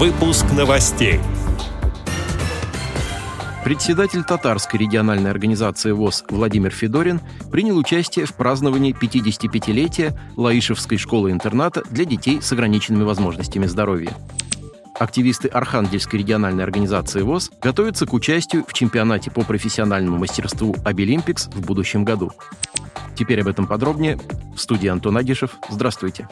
Выпуск новостей. Председатель татарской региональной организации ВОЗ Владимир Федорин принял участие в праздновании 55-летия Лаишевской школы-интерната для детей с ограниченными возможностями здоровья. Активисты Архангельской региональной организации ВОЗ готовятся к участию в чемпионате по профессиональному мастерству «Обилимпикс» в будущем году. Теперь об этом подробнее. В студии Антон Агишев. Здравствуйте.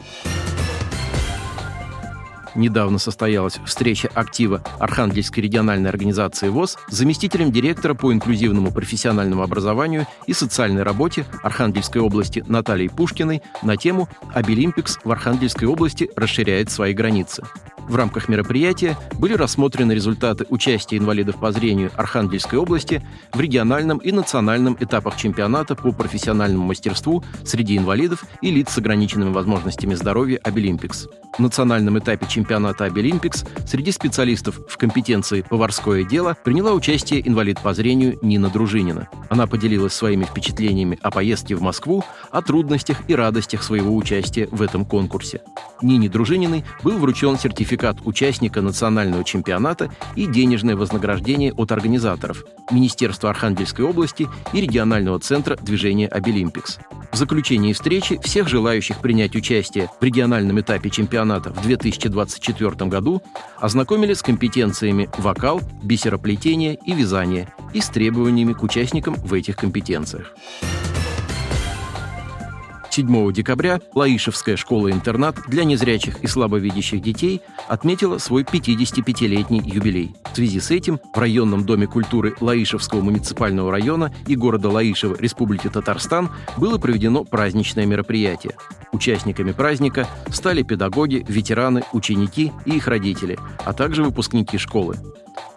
Недавно состоялась встреча актива Архангельской региональной организации ВОС с заместителем директора по инклюзивному профессиональному образованию и социальной работе Архангельской области Натальей Пушкиной на тему «Абилимпикс в Архангельской области расширяет свои границы». В рамках мероприятия были рассмотрены результаты участия инвалидов по зрению Архангельской области в региональном и национальном этапах чемпионата по профессиональному мастерству среди инвалидов и лиц с ограниченными возможностями здоровья «Абилимпикс». Национальном этапе чемпионата «Абилимпикс» среди специалистов в компетенции «Поварское дело» приняла участие инвалид по зрению Нина Дружинина. Она поделилась своими впечатлениями о поездке в Москву, о трудностях и радостях своего участия в этом конкурсе. Нине Дружининой был вручен сертификат участника национального чемпионата и денежное вознаграждение от организаторов Министерства Архангельской области и регионального центра движения «Абилимпикс». В заключении встречи всех желающих принять участие в региональном этапе чемпионата в 2024 году ознакомили с компетенциями вокал, бисероплетение и вязание и с требованиями к участникам в этих компетенциях. 7 декабря Лаишевская школа-интернат для незрячих и слабовидящих детей отметила свой 55-летний юбилей. В связи с этим в районном доме культуры Лаишевского муниципального района и города Лаишева Республики Татарстан было проведено праздничное мероприятие. Участниками праздника стали педагоги, ветераны, ученики и их родители, а также выпускники школы.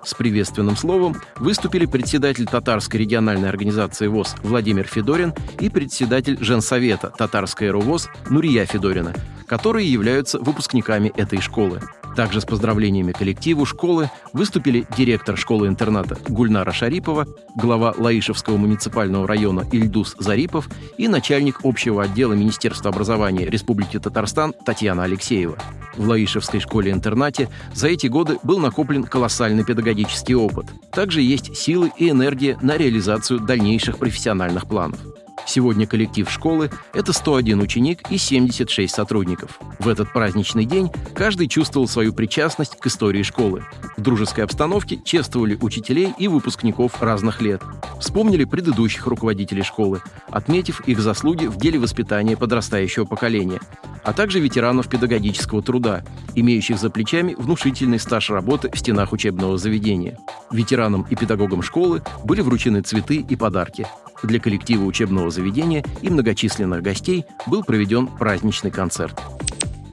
С приветственным словом выступили председатель татарской региональной организации ВОЗ Владимир Федорин и председатель Женсовета татарской РУВОЗ Нурия Федорина, которые являются выпускниками этой школы. Также с поздравлениями коллективу школы выступили директор школы-интерната Гульнара Шарипова, глава Лаишевского муниципального района Ильдус Зарипов и начальник общего отдела Министерства образования Республики Татарстан Татьяна Алексеева. В Лаишевской школе-интернате за эти годы был накоплен колоссальный педагогический опыт. Также есть силы и энергия на реализацию дальнейших профессиональных планов. Сегодня коллектив школы – это 101 ученик и 76 сотрудников. В этот праздничный день каждый чувствовал свою причастность к истории школы. В дружеской обстановке чествовали учителей и выпускников разных лет. Вспомнили предыдущих руководителей школы, отметив их заслуги в деле воспитания подрастающего поколения, а также ветеранов педагогического труда, имеющих за плечами внушительный стаж работы в стенах учебного заведения. Ветеранам и педагогам школы были вручены цветы и подарки. Для коллектива учебного заведения и многочисленных гостей был проведен праздничный концерт.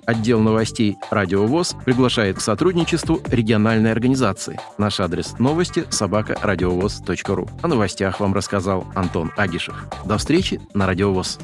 Отдел новостей «Радио ВОЗ» приглашает к сотрудничеству региональной организации. Наш адрес новости – собакарадиовоз.ру. О новостях вам рассказал Антон Агишев. До встречи на «Радио ВОЗ».